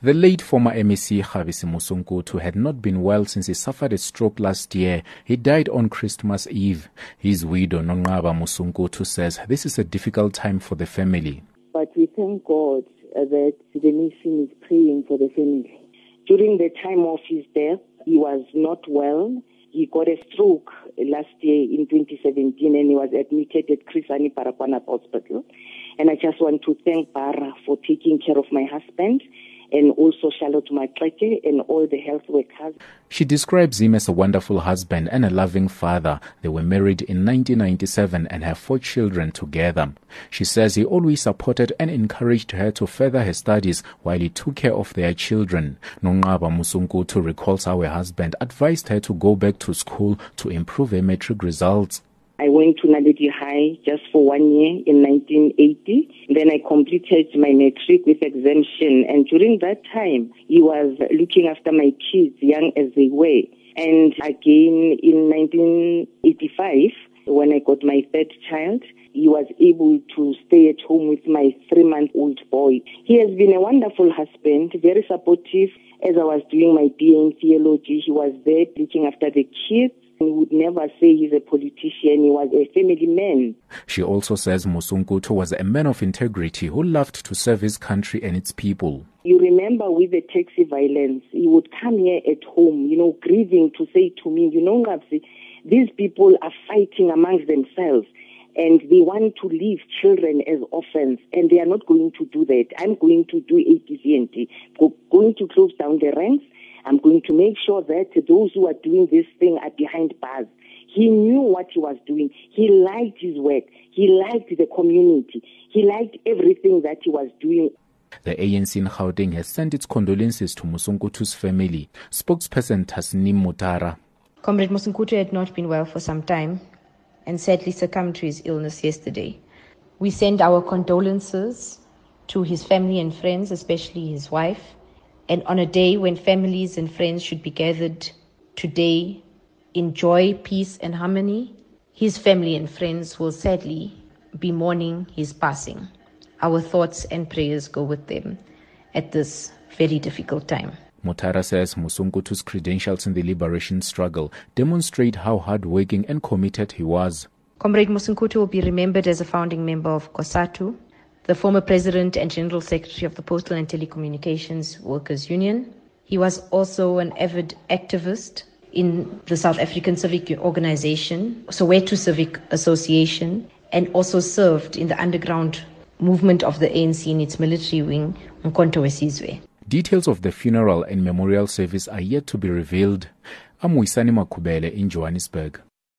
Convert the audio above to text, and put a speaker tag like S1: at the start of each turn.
S1: The late former MEC Khabisi Mosunkutu had not been well since he suffered a stroke last year. He died on Christmas Eve. His widow, Nonqaba Mosunkutu, says this is a difficult time for the family.
S2: But we thank God uh, that the nation is praying for the family. During the time of his death, he was not well. He got a stroke last year in 2017 and he was admitted at Chris Hani Baragwanath Hospital. And I just want to thank Bara for taking care of my husband and also Charlotte Maxeke and all the health workers.
S1: She describes him as a wonderful husband and a loving father. They were married in 1997 and have four children together. She says he always supported and encouraged her to further her studies while he took care of their children. Nonqaba Mosunkutu recalls how her husband advised her to go back to school to improve her matric results.
S2: I went to Naledi High just for one year in 1980. Then I completed my matric with exemption. And during that time, he was looking after my kids, young as they were. And again in 1985, when I got my third child, he was able to stay at home with my three month old boy. He has been a wonderful husband, very supportive. As I was doing my BA in theology, he was there looking after the kids he would never say he's a politician. He was a family man.
S1: She also says Mosunkutu was a man of integrity who loved to serve his country and its people.
S2: You remember with the taxi violence, he would come here at home, you know, grieving to say to me, you know, Ngabsi, these people are fighting amongst themselves and they want to leave children as orphans and they are not going to do that. I'm going to do ATC&T, going to close down the ranks going to make sure that those who are doing this thing are behind bars. He knew what he was doing. He liked his work. He liked the community. He liked everything that he was doing.
S1: The ANC in Gauteng has sent its condolences to Mosunkutu's family. Spokesperson Tasneem Motara.
S3: Comrade Mosunkutu had not been well for some time and sadly succumbed to his illness yesterday. We send our condolences to his family and friends, especially his wife, and on a day when families and friends should be gathered today in joy, peace, and harmony, his family and friends will sadly be mourning his passing. Our thoughts and prayers go with them at this very difficult time.
S1: Motara says Mosunkutu's credentials in the liberation struggle demonstrate how hardworking and committed he was.
S3: Comrade Mosunkutu will be remembered as a founding member of COSATU, the former president and general secretary of the Postal and Telecommunications Workers Union. He was also an avid activist in the South African Civic Organization, Soweto Civic Association, and also served in the underground movement of the ANC in its military wing, Mkhonto weSizwe.
S1: Details of the funeral and memorial service are yet to be revealed. I'm Makhubele in Johannesburg.